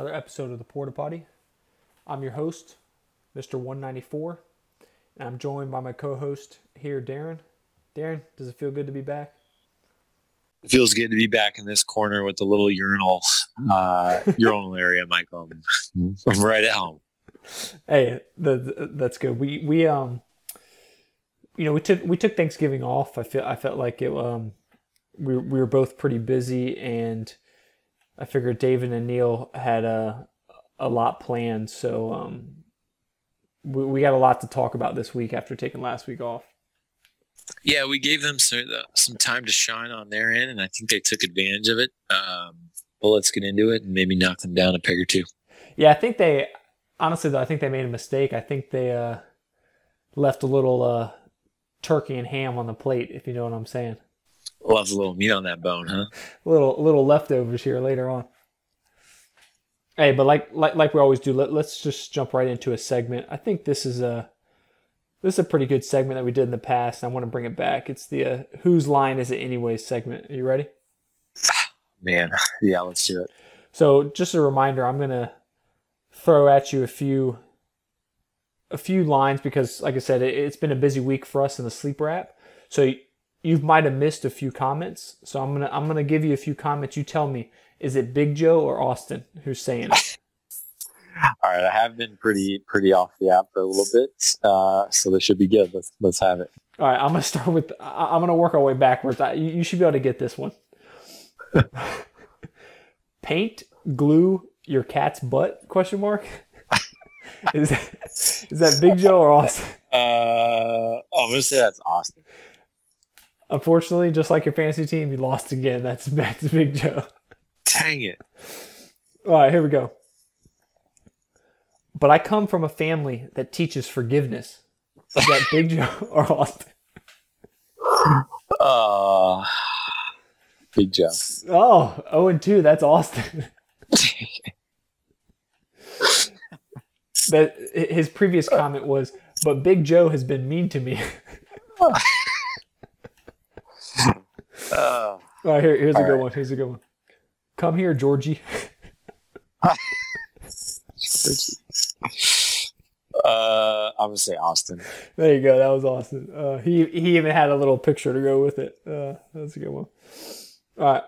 Another episode of the Porta Potty. I'm your host, Mr. 194, and I'm joined by my co-host here, Darren. Darren, does it feel good to be back? It feels good to be back in this corner with the little urinal, uh, urinal area, Michael. I'm, I'm right at home. Hey, the, the, that's good. We we um, you know, we took we took Thanksgiving off. I feel I felt like it um, we we were both pretty busy, and I figured David and Neil had a a lot planned, so um, we we got a lot to talk about this week after taking last week off. Yeah, we gave them some uh, some time to shine on their end, and I think they took advantage of it. Um, well, let's get into it and maybe knock them down a peg or two. Yeah, I think they honestly though I think they made a mistake. I think they uh, left a little uh, turkey and ham on the plate, if you know what I'm saying. Left a little meat on that bone, huh? little little leftovers here later on. Hey, but like like like we always do, let, let's just jump right into a segment. I think this is a this is a pretty good segment that we did in the past. And I want to bring it back. It's the uh, "Whose Line Is It Anyway" segment. Are you ready? Man, yeah, let's do it. So, just a reminder, I'm gonna throw at you a few a few lines because, like I said, it, it's been a busy week for us in the sleeper app. So you might have missed a few comments. So I'm gonna I'm gonna give you a few comments. You tell me, is it Big Joe or Austin who's saying it? All right, I have been pretty pretty off the app for a little bit, uh, so this should be good. Let's let's have it. All right, I'm gonna start with. I- I'm gonna work our way backwards. I- You, you should be able to get this one. Paint, glue your cat's butt? Question mark. is that, is that Big Joe or Austin? Uh, oh, I'm gonna say that's Austin. Unfortunately, just like your fantasy team, you lost again. That's that's Big Joe. Dang it! All right, here we go. But I come from a family that teaches forgiveness. Is that Big Joe or Austin? Uh, Big Joe. Oh, 0 and 2. That's Austin. that his previous comment was, but Big Joe has been mean to me. Uh, All right, here, here's a good right. one. Here's a good one. Come here, Georgie. uh, I'm gonna say Austin. There you go. That was Austin. Uh, he he even had a little picture to go with it. Uh, that's a good one. All right,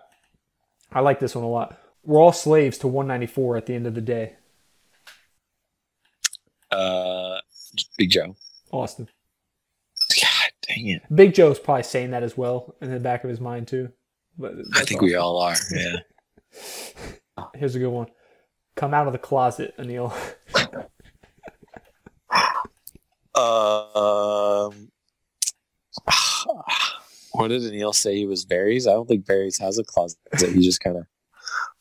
I like this one a lot. We're all slaves to 194 at the end of the day. Uh, Big Joe. Austin. God dang it! Big Joe's probably saying that as well in the back of his mind too. But I that's think we all are. Yeah. Here's a good one. Come out of the closet, Anil. Uh, um, what did Neil say? He was Barry's. I don't think Barry's has a closet. He's just kind of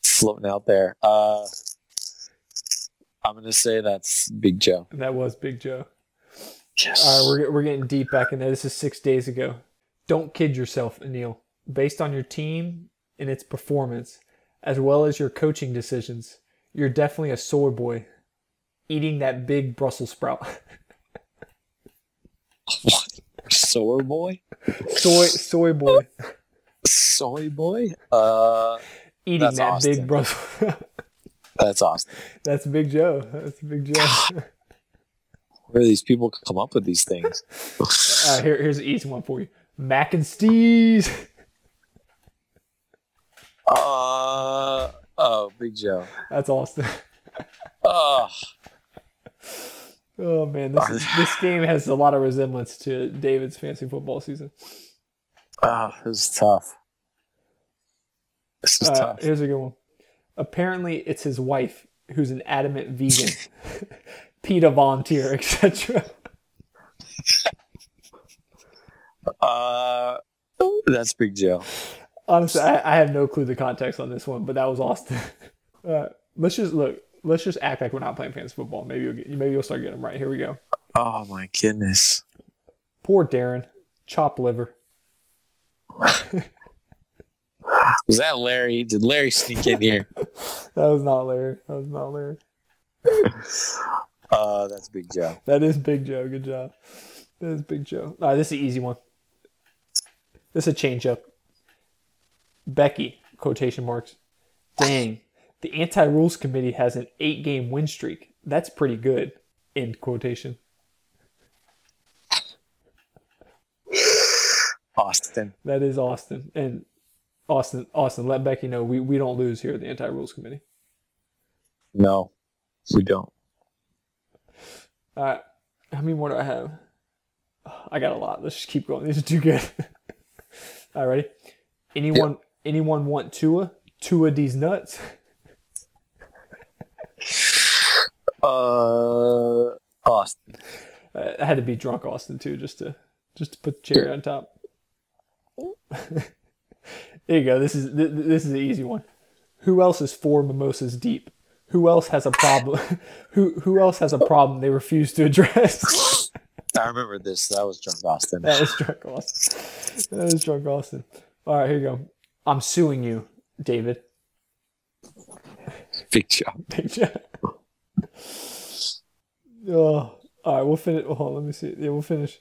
floating out there. Uh, I'm gonna say that's Big Joe. that was Big Joe. Yes. All right, we're, we're getting deep back in there. This is six days ago. Don't kid yourself, Anil. Based on your team and its performance, as well as your coaching decisions, you're definitely a soy boy. Eating that big Brussels sprout. what? Soy boy? soy soy boy. Soy boy? Uh, Eating that Austin. big Brussels. that's awesome. That's Big Joe. That's Big Joe. Where these people come up with these things? Right, here, here's an easy one for you. Mac and Steez. Uh, oh, Big Joe. That's Austin. Oh, Oh man, this is, this game has a lot of resemblance to David's fantasy football season. oh this is tough. This is Uh, tough. here's a good one. Apparently, it's his wife who's an adamant vegan. PETA volunteer, etc. Uh, that's Big Joe. Honestly, I, I have no clue the context on this one, but that was Austin. Uh, let's just look. Let's just act like we're not playing fantasy football. Maybe you'll get, maybe you'll start getting them right. Here we go. Oh my goodness. Poor Darren, chop liver. Was that Larry? Did Larry sneak in here? That was not Larry. That was not Larry. Uh, that's Big Joe. That is Big Joe. Good job. That is Big Joe. All right, this is an easy one. This is a change up. Becky, quotation marks. Dang, The anti rules committee has an eight game win streak. That's pretty good. End quotation. Austin. That is Austin. And Austin, Austin, let Becky know we, we don't lose here at the anti rules committee. No, we don't. All right. How many more do I have? I got a lot. Let's just keep going. These are too good. All right, ready? Anyone anyone want Tua? Tua these nuts? Uh, Austin. Uh, I had to be drunk Austin too, just to just to put the cherry on top. there you go. This is this is the easy one. Who else is four mimosas deep? Who else has a problem? who who else has a problem they refuse to address? I remember this. That was drunk Austin. that was drunk Austin. That was drunk Austin. All right, here you go. I'm suing you, David. Big job. Big job. Oh, all right, we'll finish. Hold on, let me see. Yeah, we'll finish.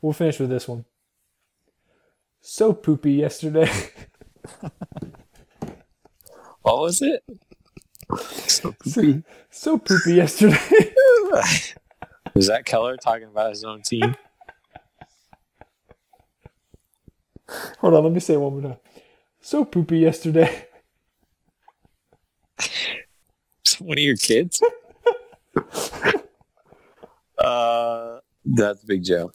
We'll finish with this one. So poopy yesterday. What was it? So poopy. so poopy yesterday. was that Keller talking about his own team? Hold on, let me say it one more time. So poopy yesterday. One of your kids? uh, that's Big Joe.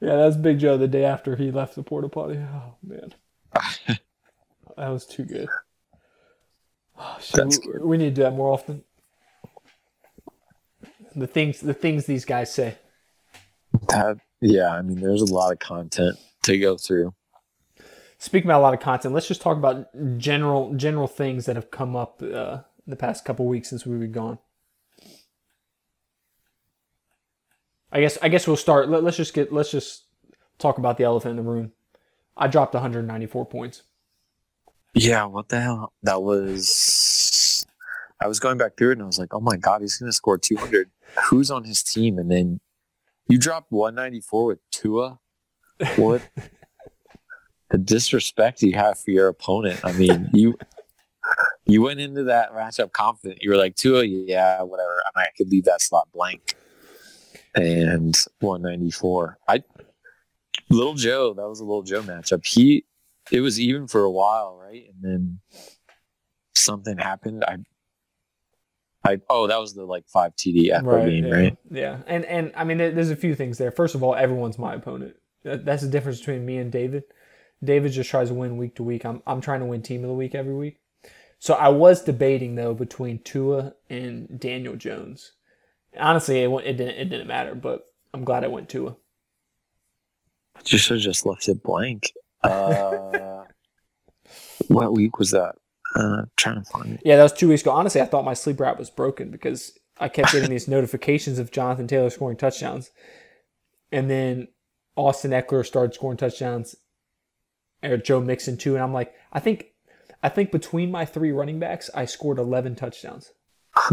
Yeah, that's Big Joe the day after he left the porta potty. Oh man, that was too good. Oh, shit, we, we need to do that more often. The things, the things these guys say. That, yeah, I mean, there's a lot of content to go through. Speaking about a lot of content, let's just talk about general general things that have come up uh, the past couple weeks since we were gone. I guess I guess we'll start. Let, let's just get let's just talk about the elephant in the room. I dropped 194 points. Yeah, what the hell? That was. I was going back through it and I was like, oh my God, he's going to score 200. Who's on his team? And then you dropped 194 with Tua. What? the disrespect you have for your opponent. I mean, you you went into that matchup confident. You were like, Tua, yeah, whatever. I might I could leave that slot blank. And 194. I Little Joe, that was a Little Joe matchup. He it was even for a while, right? And then something happened. I I oh, that was the like five TD echo game, yeah, right? Yeah, and and I mean, there's a few things there. First of all, everyone's my opponent. That's the difference between me and David. David just tries to win week to week. I'm I'm trying to win team of the week every week. So I was debating though between Tua and Daniel Jones. Honestly, it, went- it didn't it didn't matter, but I'm glad I went Tua. You should have just left it blank. Uh, what week was that? Uh, trying to find it. Yeah, that was two weeks ago. Honestly, I thought my sleep app was broken because I kept getting these notifications of Jonathan Taylor scoring touchdowns, and then Austin Ekeler started scoring touchdowns, or Joe Mixon too, and I'm like, I think, I think between my three running backs, I scored 11 touchdowns.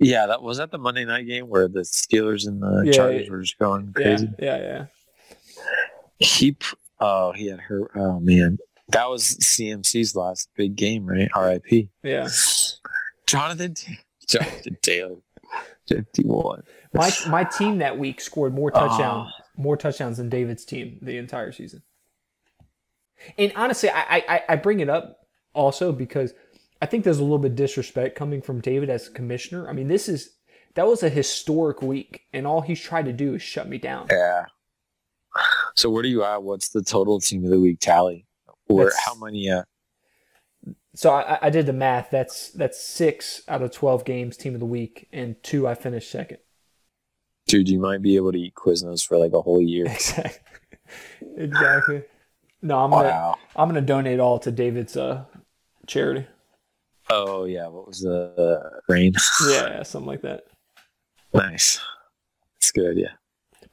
Yeah, that was that the Monday night game where the Steelers and the Yeah, Chargers yeah. were just going crazy. yeah, yeah. He, p- oh, he had her. Oh man, that was CMC's last big game, right? R.I.P. Yeah. Jonathan, Jonathan Taylor, fifty-one. My my team that week scored more ah. touchdowns more touchdowns than David's team the entire season. And honestly, I, I I bring it up also because I think there's a little bit of disrespect coming from David as commissioner. I mean, this is that was a historic week, and all he's tried to do is shut me down. Yeah. So where do you at? What's the total team of the week tally? Or That's- how many? Uh, So I, I did the math. That's that's six out of twelve games team of the week, and two I finished second. dude, you might be able to eat Quiznos for like a whole year. Exactly. exactly. No, I'm gonna Wow. I'm gonna donate all to David's uh, charity. Oh yeah, what was the uh, rain? Yeah, yeah, something like that. nice. It's a good idea.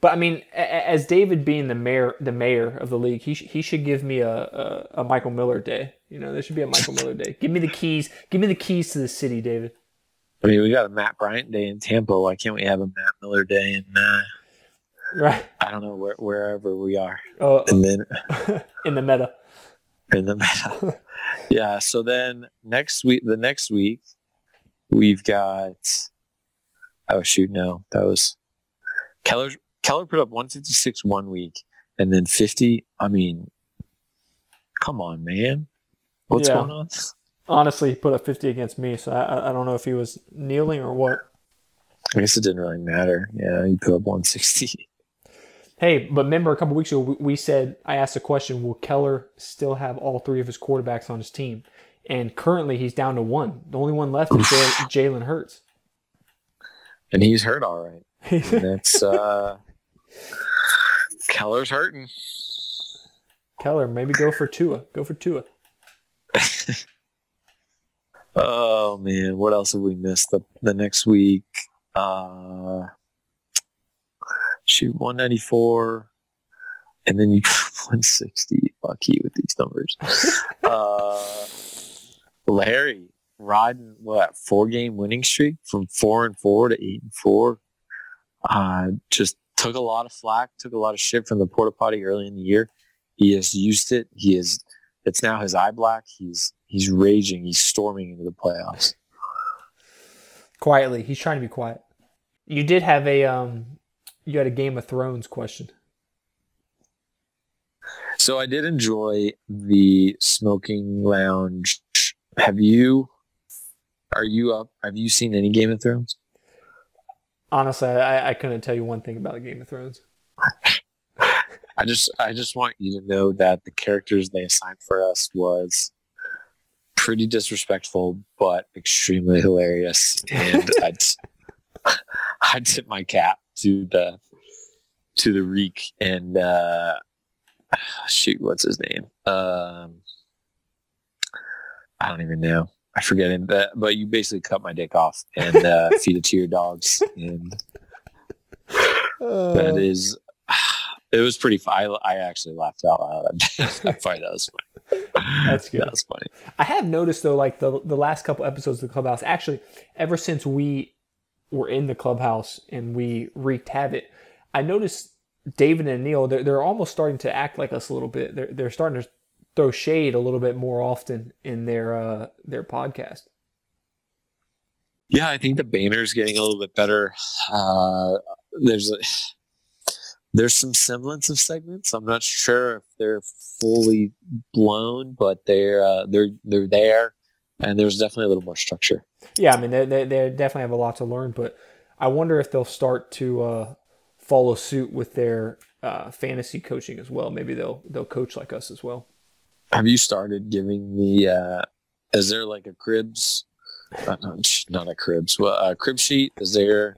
But I mean, as David being the mayor, the mayor of the league, he sh- he should give me a, a a Michael Miller day. You know, there should be a Michael Miller day. Give me the keys. Give me the keys to the city, David. I mean, we got a Matt Bryant day in Tampa. Why can't we have a Matt Miller day in uh, Right. I don't know where, wherever we are? Oh, And then in the meta. in the meta. Yeah. So then next week, the next week, we've got. Oh shoot! No, that was Keller. Keller put up 156 one week, and then 50. I mean, come on, man. What's Yeah. going on? Honestly, he put up 50 against me, so I, I- don't know if he was kneeling or what. I guess it didn't really matter. Yeah, he put up 160. Hey, but remember a couple weeks ago we- we said I asked the question: Will Keller still have all three of his quarterbacks on his team? And currently, he's down to one. The only one left is Jalen Hurts. And he's hurt all right. And that's uh Keller's hurting. Keller, maybe go for Tua. Go for Tua. Oh man, what else have we missed the the next week? Uh shoot, 194 and then you 160. Fuck you with these numbers. uh Larry riding what four game winning streak from four and four to eight and four. Uh just took a lot of flack, took a lot of shit from the porta potty early in the year. He has used it. He is it's now his eye black. He's he's raging. He's storming into the playoffs. Quietly, he's trying to be quiet. You did have a um, you had a Game of Thrones question. So I did enjoy the smoking lounge. Have you? Are you up? Have you seen any Game of Thrones? Honestly, I, I couldn't tell you one thing about Game of Thrones. I just I just want you to know that the characters they assigned for us was pretty disrespectful but extremely hilarious. And I'd I'd tip my cap to the to the reek and uh shoot what's his name? Um I don't even know I forget him but, but you basically cut my dick off and uh, feed it to your dogs and that is it was pretty fun. I, I actually laughed out loud. I find that was funny. That's good. That was funny. I have noticed though, like the the last couple episodes of the clubhouse, actually, ever since we were in the clubhouse and we wreaked havoc, I noticed David and Neil they're, they're almost starting to act like us a little bit. They're they're starting to throw shade a little bit more often in their uh their podcast. Yeah, I think the banner's getting a little bit better. Uh, there's a, there's some semblance of segments. I'm not sure if they're fully blown, but they're uh, they're they're there, and there's definitely a little more structure. Yeah, I mean they they, they definitely have a lot to learn, but I wonder if they'll start to uh, follow suit with their uh, fantasy coaching as well. Maybe they'll they'll coach like us as well. Have you started giving the? Uh, is there like a cribs? Uh, not, a cribs. Well, a crib sheet. Is there?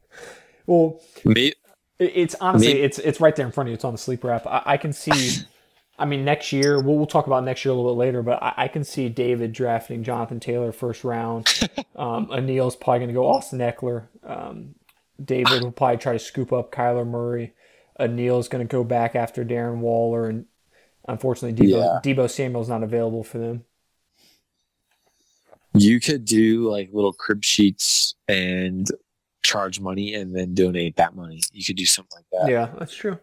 Well, It- It's honestly, Maybe- it's it's right there in front of you. It's on the sleeper app. I, I can see. I mean, next year we'll, we'll talk about next year a little bit later, but I, I can see David drafting Jonathan Taylor first round. Um, Anil's probably going to go Austin Ekeler. Um, David will probably try to scoop up Kyler Murray. Anil's going to go back after Darren Waller, and unfortunately, Deebo, Deebo Samuel's not available for them. you could do like little crib sheets and charge money and then donate that money. You could do something like that. Yeah, that's true.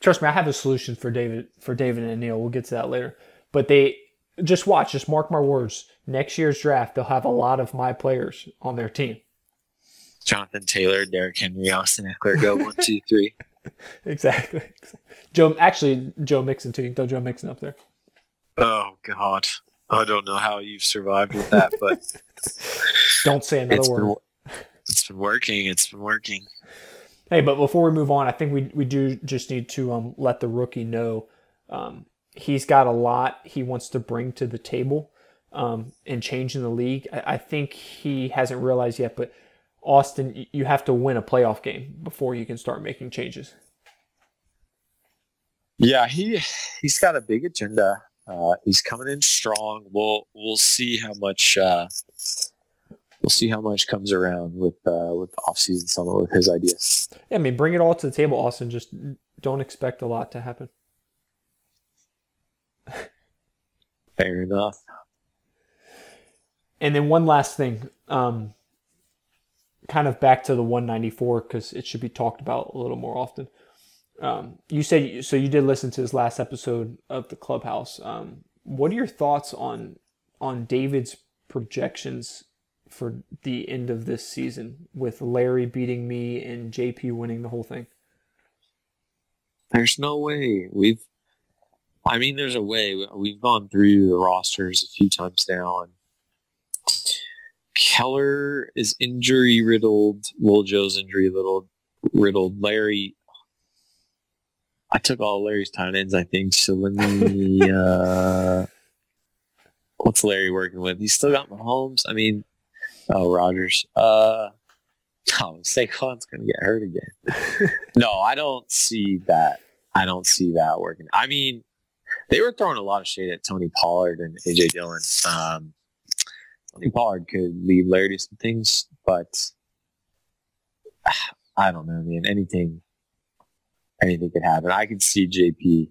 Trust me, I have a solution for David for David and Neil. We'll get to that later. But they just watch, just mark my words. Next year's draft, they'll have a lot of my players on their team. Jonathan Taylor, Derrick Henry, Austin Ekeler, go one, two, three. Exactly. Joe, actually, Joe Mixon too. You can throw Joe Mixon up there. Oh God, I don't know how you've survived with that, but Don't say another it's word. been it's been working. It's been working. Hey, but before we move on, I think we we do just need to um, let the rookie know um, he's got a lot he wants to bring to the table um, and change in changing the league. I, I think he hasn't realized yet, but Austin, you have to win a playoff game before you can start making changes. Yeah, he he's got a big agenda. Uh, he's coming in strong. We'll we'll see how much uh, we'll see how much comes around with uh, with the offseason summit with his ideas. Yeah, I mean, bring it all to the table, Austin. Just don't expect a lot to happen. Fair enough. And then one last thing, um, kind of back to the 194 because it should be talked about a little more often. Um, you said so. You did listen to his last episode of the Clubhouse. Um, what are your thoughts on on David's projections for the end of this season with Larry beating me and JP winning the whole thing? There's no way. We've, I mean, there's a way. We've gone through the rosters a few times now, and Keller is injury riddled. Will Joe's injury riddled. Riddled. Larry. I took all Larry's tight ends, I think. So let me. uh, what's Larry working with? He's still got Mahomes. I mean, oh Rodgers. Uh, oh, Saquon's gonna get hurt again. no, I don't see that. I don't see that working. I mean, they were throwing a lot of shade at Tony Pollard and AJ Dillon. Um, Tony Pollard could leave Larry to some things, but I don't know, man. Anything, anything could happen. I could see JP.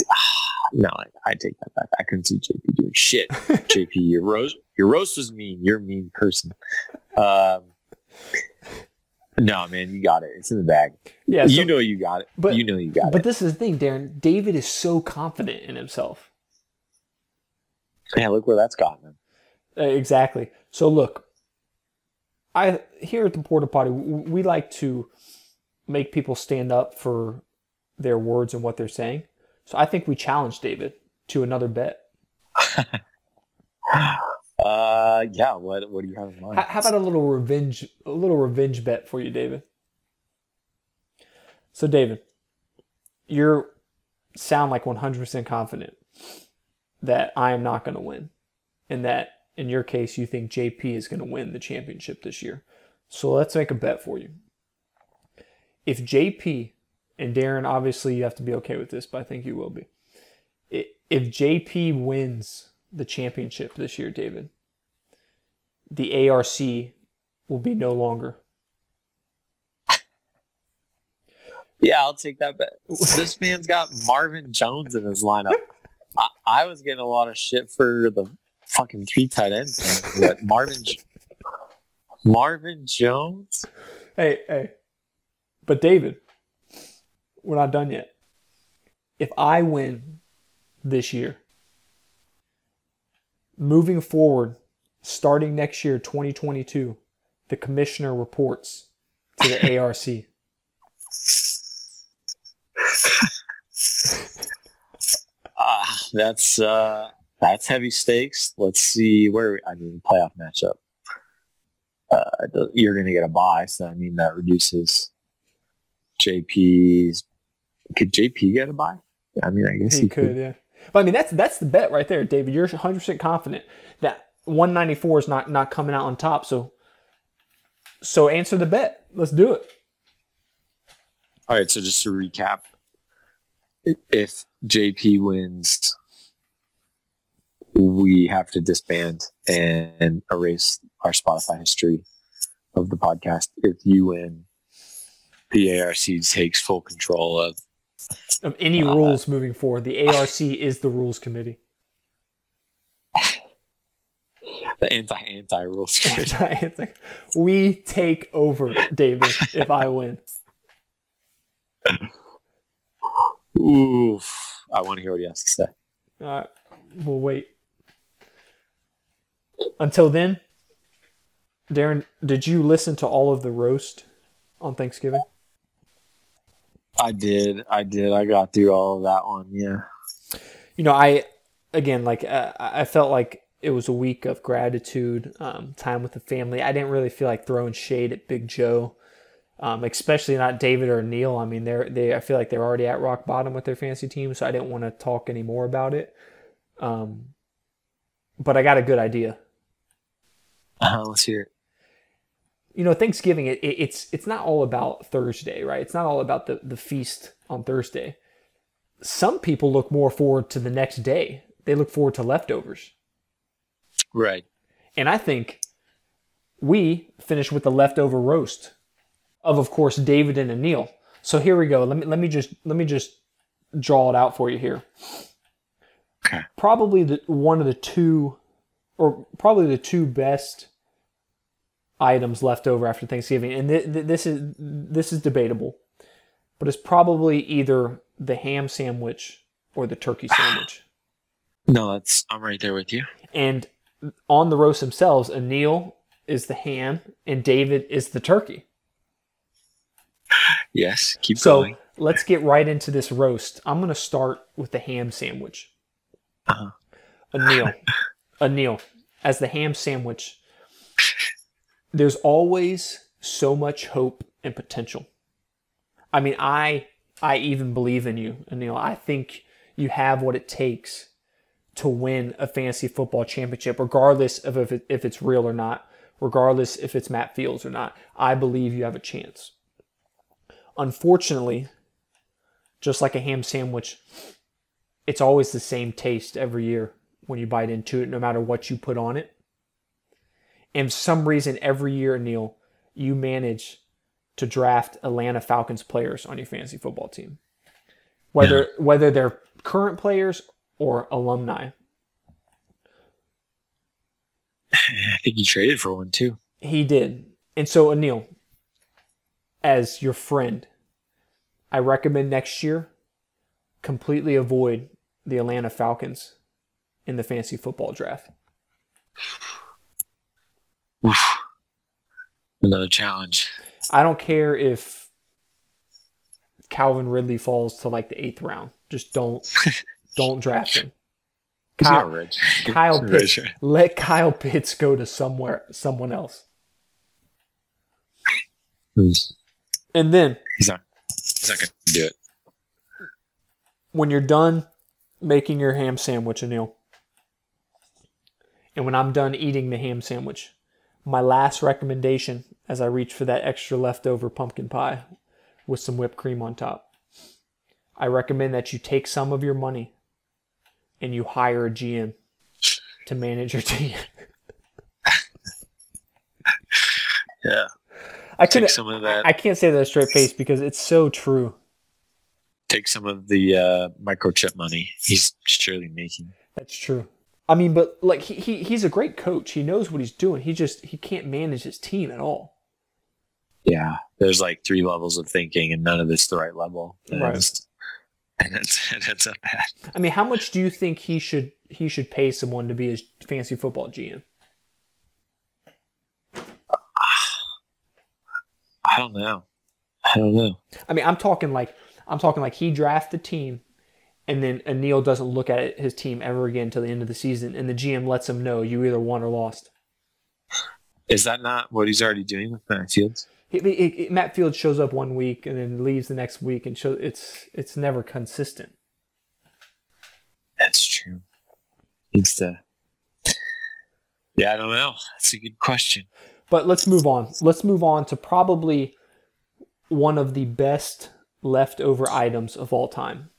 No, I, I take that back. I couldn't see JP doing shit. JP, your roast, your roast was mean. You're a mean person. Um, no, man, you got it. It's in the bag. Yeah, you know you got it. but- you know you got But it. this is the thing, Darren. David is so confident in himself. Yeah, look where that's gotten him. Uh, exactly. So look, I here at the Porta Potty, we like to make people stand up for their words and what they're saying. So I think we challenge David to another bet. Uh, yeah. What What do you have in mind? How, how about a little revenge, a little revenge bet for you, David? So, David, you sound like 100% confident that I am not going to win, and that in your case, you think JP is going to win the championship this year. So, let's make a bet for you. If JP, and Darren, obviously, you have to be okay with this, but I think you will be. If JP wins the championship this year, David, the ARC will be no longer. Yeah, I'll take that bet. this man's got Marvin Jones in his lineup. I, I was getting a lot of shit for the fucking three tight ends. But Marvin, Marvin Jones. Hey, hey. But David, we're not done yet. If I win this year, moving forward, starting next year, 2022, the commissioner reports to the ARC. Ah, that's uh, that's heavy stakes. Let's see where I mean playoff matchup. Uh, you're going to get a buy, so I mean that reduces JP's. Could JP get a buy? I mean, I guess He he, could, yeah. But I mean, that's that's the bet right there, David. You're 100 percent confident that 194 is not not coming out on top. So, so answer the bet. Let's do it. All right, so just to recap, if JP wins, we have to disband and erase our Spotify history of the podcast. If you win, the ARC takes full control of. Of any Uh, rules moving forward, the ARC is the rules committee. The anti anti rules. Like, we take over, David. If I win, Oof! I want to hear what he has to say. all right, we'll wait. Until then, Darren, did you listen to all of the roast on Thanksgiving? I did. I did. I got through all of that one. Yeah. you know, I again like uh, I felt like it was a week of gratitude, um, time with the family. I didn't really feel like throwing shade at Big Joe, um, especially not David or Neil. I mean, they're they I feel like they're already at rock bottom with their fantasy team, so I didn't want to talk any more about it. Um, but I got a good idea. Uh, let's hear it. you know Thanksgiving it, it, it's it's not all about Thursday, right? It's not all about the the feast on Thursday. Some people look more forward to the next day. They look forward to leftovers. Right. And I think we finish with the leftover roast of of course David and Anil. So here we go. Let me let me just let me just draw it out for you here. Okay. Probably the one of the two or probably the two best items left over after Thanksgiving. And th- th- this is this is debatable. But it's probably either the ham sandwich or the turkey sandwich. No, that's I'm right there with you. And on the roast themselves, Anil is the ham and David is the turkey. Yes, keep So going. let's get right into this roast. I'm going to start with the ham sandwich. Uh-huh. Anil, Anil, as the ham sandwich, there's always so much hope and potential. I mean, I I even believe in you, Anil. I think you have what it takes to win a fantasy football championship, regardless of if, it, if it's real or not, regardless if it's Matt Fields or not. I believe you have a chance. Unfortunately, just like a ham sandwich, it's always the same taste every year when you bite into it, no matter what you put on it. And for some reason, every year, Neil, you manage to draft Atlanta Falcons players on your fantasy football team, whether whether they're current players or alumni. I think he traded for one too. He did. And so, Anil, as your friend, I recommend next year completely avoid the Atlanta Falcons in the fantasy football draft. Oof. Another challenge. I don't care if Calvin Ridley falls to like the eighth round. Just don't don't draft him. Kyle. Kyle Pitts. Let Kyle Pitts go to somewhere someone else. He's And then he's not. He's not gonna do it. when you're done making your ham sandwich, Anil, and when I'm done eating the ham sandwich, my last recommendation as I reach for that extra leftover pumpkin pie with some whipped cream on top, I recommend that you take some of your money and you hire a GM to manage your team. Yeah. I Take could some of that. I can't say that a straight face because it's so true. take some of the uh, microchip money he's surely making. That's true. I mean, but like he, he he's a great coach. He knows what he's doing. He just he can't manage his team at all. Yeah. There's like three levels of thinking, and none of it's the right level. And Right. it's- And it's and it's up bad. I mean, how much do you think he should he should pay someone to be his fancy football GM? I don't know. I don't know. I mean, I'm talking like I'm talking like he drafts the team, and then Anil doesn't look at it, his team ever again till the end of the season, and the GM lets him know you either won or lost. Is that not what he's already doing with Matt Fields? Matt Fields shows up one week and then leaves the next week, and show it's it's never consistent. That's true. Needs to. Yeah, I don't know. That's a good question. But let's move on. Let's move on to probably one of the best leftover items of all time.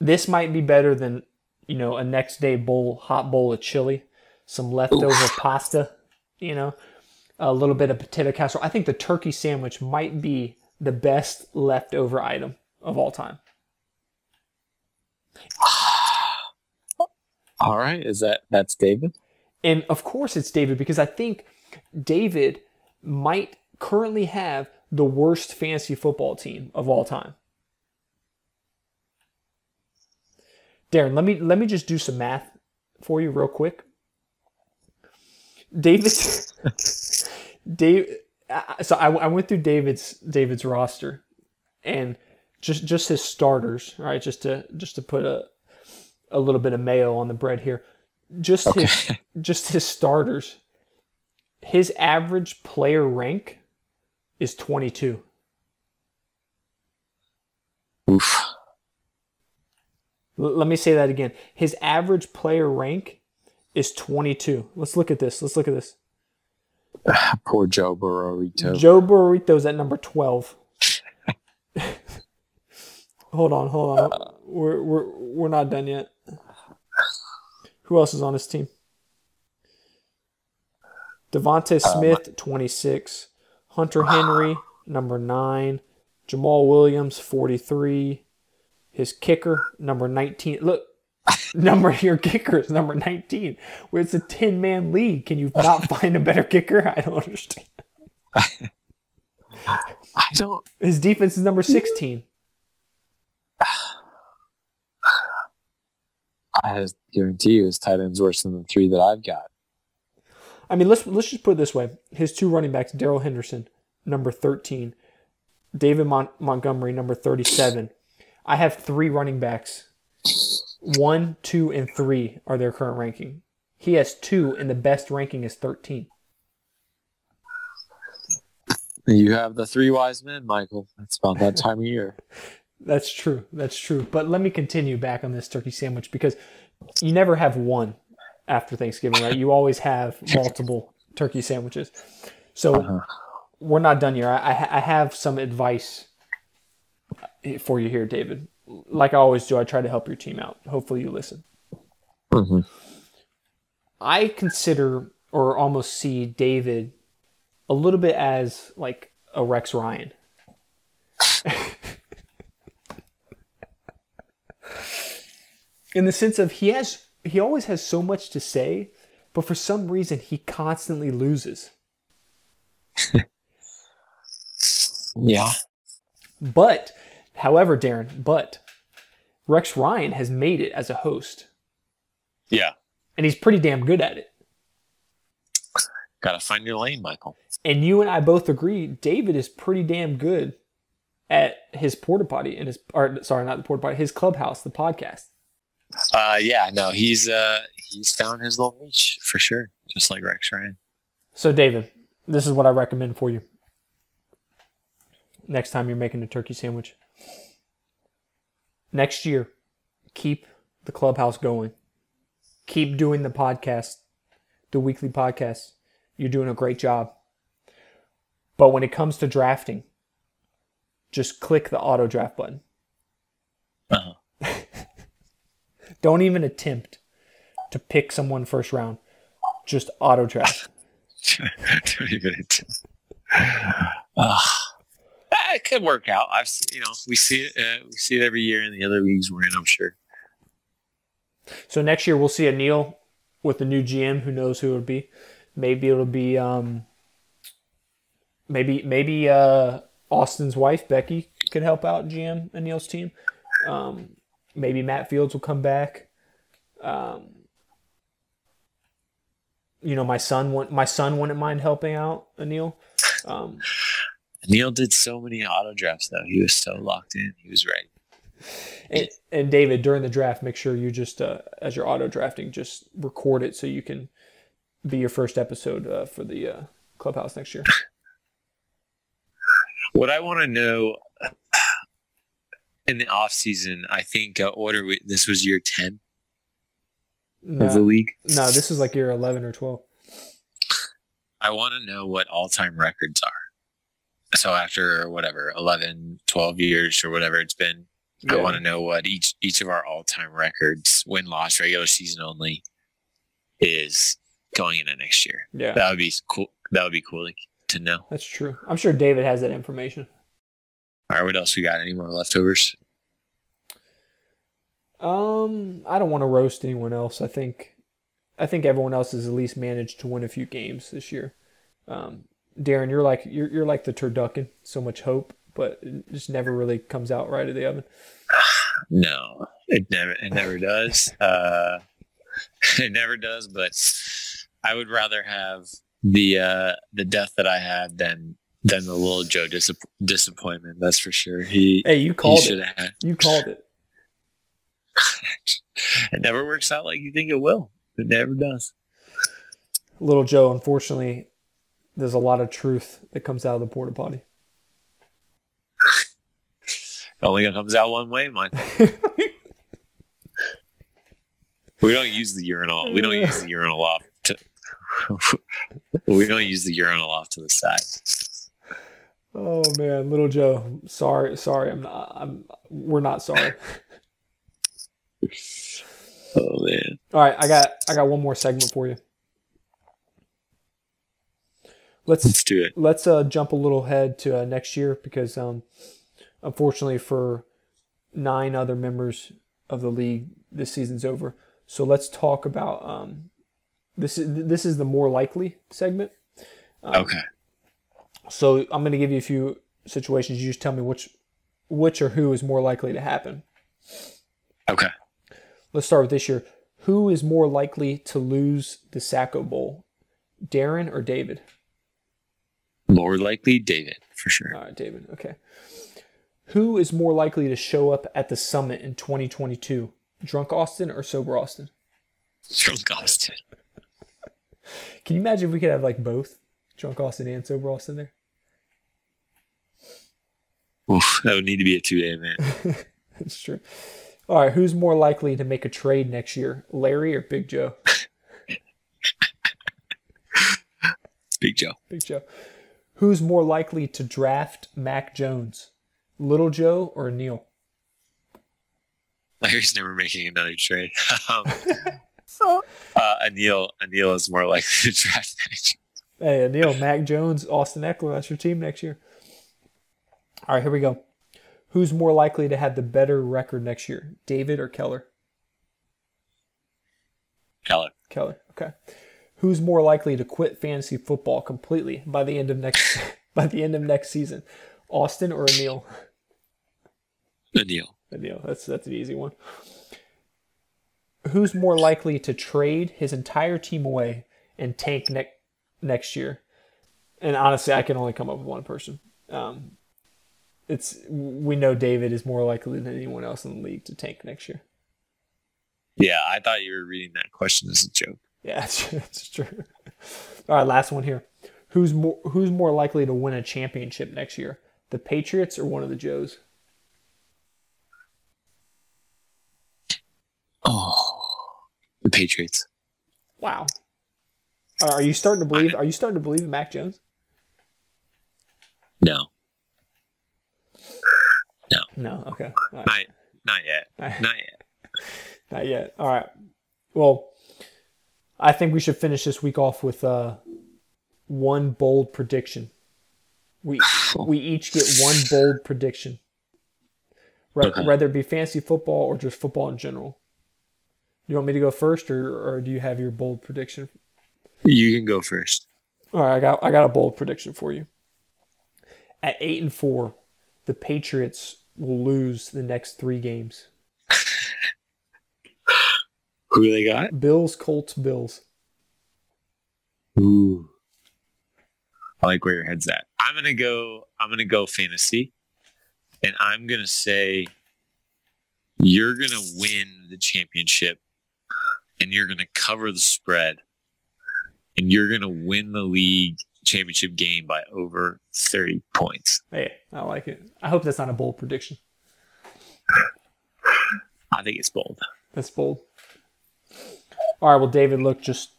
This might be better than, you know, a next day bowl, hot bowl of chili, some leftover pasta, you know, a little bit of potato casserole. I think the turkey sandwich might be the best leftover item of all time. All right, is that that's David? And of course it's David because I think David might currently have the worst fantasy football team of all time. Darren, let me let me just do some math for you real quick. David Dave so I, I went through David's David's roster and just just his starters, right? Just to just to put a a little bit of mayo on the bread here. Just his just his starters. His average player rank is 22. Oof. L- let me say that again. His average player rank is 22. Let's look at this. Let's look at this. Poor Joe Burrito. Joe Burrito's at number 12. hold on, hold on. We're, we're, we're not done yet. Who else is on his team? DeVonta uh, Smith, 26. Hunter Henry, number 9. Jamaal Williams, 43. His kicker, number 19. Look, number your kicker is number 19. Where it's a 10 man league. Can you not find a better kicker? I don't understand. I don't. His defense is number 16. I guarantee you his tight end's worse than the three that I've got. I mean, let's let's just put it this way: his two running backs, Darrell Henderson, number thirteen, David Mon- Montgomery, number thirty-seven. I have three running backs. One, two, and three are their current ranking. He has two, and the best ranking is thirteen. You have the three wise men, Michael. That's about that time of year. That's true. That's true. But let me continue back on this turkey sandwich because you never have one after Thanksgiving, right? You always have multiple turkey sandwiches. So Uh-huh. we're not done here. I, I I have some advice for you here, David. Like I always do, I try to help your team out. Hopefully, you listen. Mhm. I consider or almost see David a little bit as like a Rex Ryan. In the sense of he has he always has so much to say, but for some reason he constantly loses. Yeah. But however, Darren, but Rex Ryan has made it as a host. Yeah. And he's pretty damn good at it. Gotta find your lane, Michael. And you and I both agree David is pretty damn good at his porta potty and his or sorry, not the porta potty, his clubhouse, the podcast. Uh yeah, no, he's uh he's found his little niche for sure. Just like Rex Ryan. So David, this is what I recommend for you. Next time you're making a turkey sandwich. Next year, keep the clubhouse going. Keep doing the podcast, the weekly podcast. You're doing a great job. But when it comes to drafting, just click the auto draft button. Uh-huh. Don't even attempt to pick someone first round. Just auto draft. Don't even attempt. It could work out. I've you know we see it uh, we see it every year in the other leagues we're in. I'm sure. So next year we'll see a Neil with the new GM. Who knows who it'll be? Maybe it'll be um, maybe maybe uh, Austin's wife Becky could help out GM and Neil's team. Um, maybe Matt Fields will come back. Um, you know, my son want my son wouldn't mind helping out Anil. Um, Neil did so many auto drafts though. He was so locked in. He was ready. and, and David, during the draft, make sure you just uh, as you're auto drafting, just record it so you can be your first episode uh, for the uh, clubhouse next year. What I want to know in the off season, I think uh, we? This was year ten of the No, league. no, this is like year eleven or twelve. I want to know what all time records are. So after whatever 11, 12 years or whatever it's been, I want to know what each each of our all time records, win loss, regular season only, is going into next year. Yeah, That would be cool. That would be cool to know. that's true. I'm sure David has that information. All right, what else we got? Any more leftovers? Um, I don't want to roast anyone else. I think, I think everyone else has at least managed to win a few games this year. Um, Darren, you're like you're you're like the turducken. So much hope, but it just never really comes out right of the oven. No, it never it never does. Uh, it never does. But I would rather have the uh, the death that I had than than the little Joe disapp- disappointment. That's for sure. He Hey, you called should it. had- You called it. it never works out like you think it will. It never does. Little Joe, unfortunately, there's a lot of truth that comes out of the porta potty. It only comes out one way, man. We don't use the urinal. We don't use the urinal off to. we don't use the urinal off to the side. oh man, little Joe. Sorry, sorry. I'm not. I'm. We're not sorry. Oh man. All right, I got. I got one more segment for you. Let's Let's do it. let's uh, jump a little ahead to uh, next year because um, unfortunately for nine other members of the league, this season's over. So let's talk about um, this. Is this is the more likely segment. Um, Okay. So I'm going to give you a few situations. You just tell me which which or who is more likely to happen. Okay. let's start with this year. Who is more likely to lose the Sacko Bowl, Darren or David? More likely, David for sure. All right, David. Okay. Who is more likely to show up at the summit in 2022, Drunk Austin or Sober Austin? Drunk Austin. Can you imagine if we could have like both Drunk Austin and Sober Austin there? Oof, that would need to be a two day event. That's true. All right, who's more likely to make a trade next year, Larry or Big Joe? Big Joe. Big Joe. Who's more likely to draft Mac Jones, Little Joe or Neil? Larry's never making another trade. um, uh, Anil, Anil is more likely to draft Mac. Hey, Neil, Mac Jones, Austin Ekeler, that's your team next year. All right, here we go. Who's more likely to have the better record next year, David or Keller? Keller. Keller. Okay. Who's more likely to quit fantasy football completely by the end of next by the end of next season, Austin or Neil? Anil. Neil. That's that's an easy one. Who's more likely to trade his entire team away and tank ne- next year? And honestly, I can only come up with one person. Um, it's we know David is more likely than anyone else in the league to tank next year. Yeah, I thought you were reading that question as a joke. Yeah, it's, it's true. All right, last one here. Who's more Who's more likely to win a championship next year? The Patriots or one of the Joes? Oh, the Patriots. Wow. Are you starting to believe? Are you starting to believe in Mac Jones? No, No. No. Okay. Right. not not yet. Not yet. Not yet. All right. Well, I think we should finish this week off with uh, one bold prediction. We we each get one bold prediction, Re- Okay. whether it be fancy football or just football in general. You want me to go first, or, or do you have your bold prediction? You can go first. All right, I got I got a bold prediction for you. At eight and four, the Patriots will lose the next three games. Who they got? Bills, Colts, Bills. Ooh. I like where your head's at. I'm gonna go. I'm gonna go fantasy, and I'm gonna say you're gonna win the championship, and you're gonna cover the spread, and you're gonna win the league championship game by over 30 points. Hey, I like it. I hope that's not a bold prediction. I think it's bold. That's bold. All right, well, David, look, just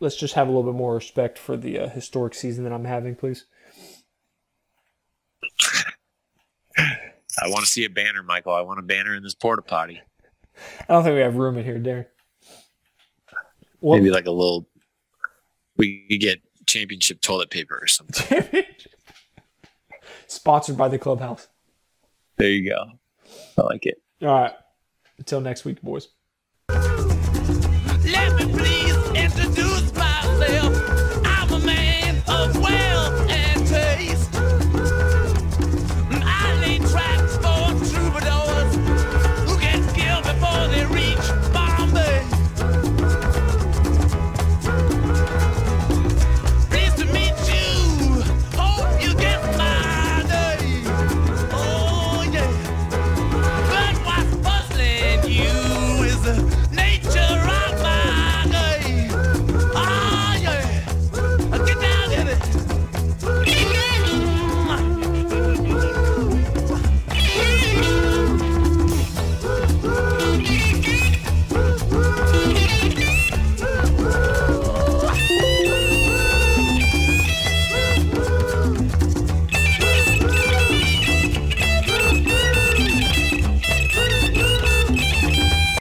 let's just have a little bit more respect for the uh, historic season that I'm having, please. I want to see a banner, Michael. I want a banner in this porta potty. I don't think we have room in here, Darren. Well, Maybe like a little. We could get championship toilet paper or something. sponsored by the clubhouse. There you go. I like it. All right. Until next week, boys.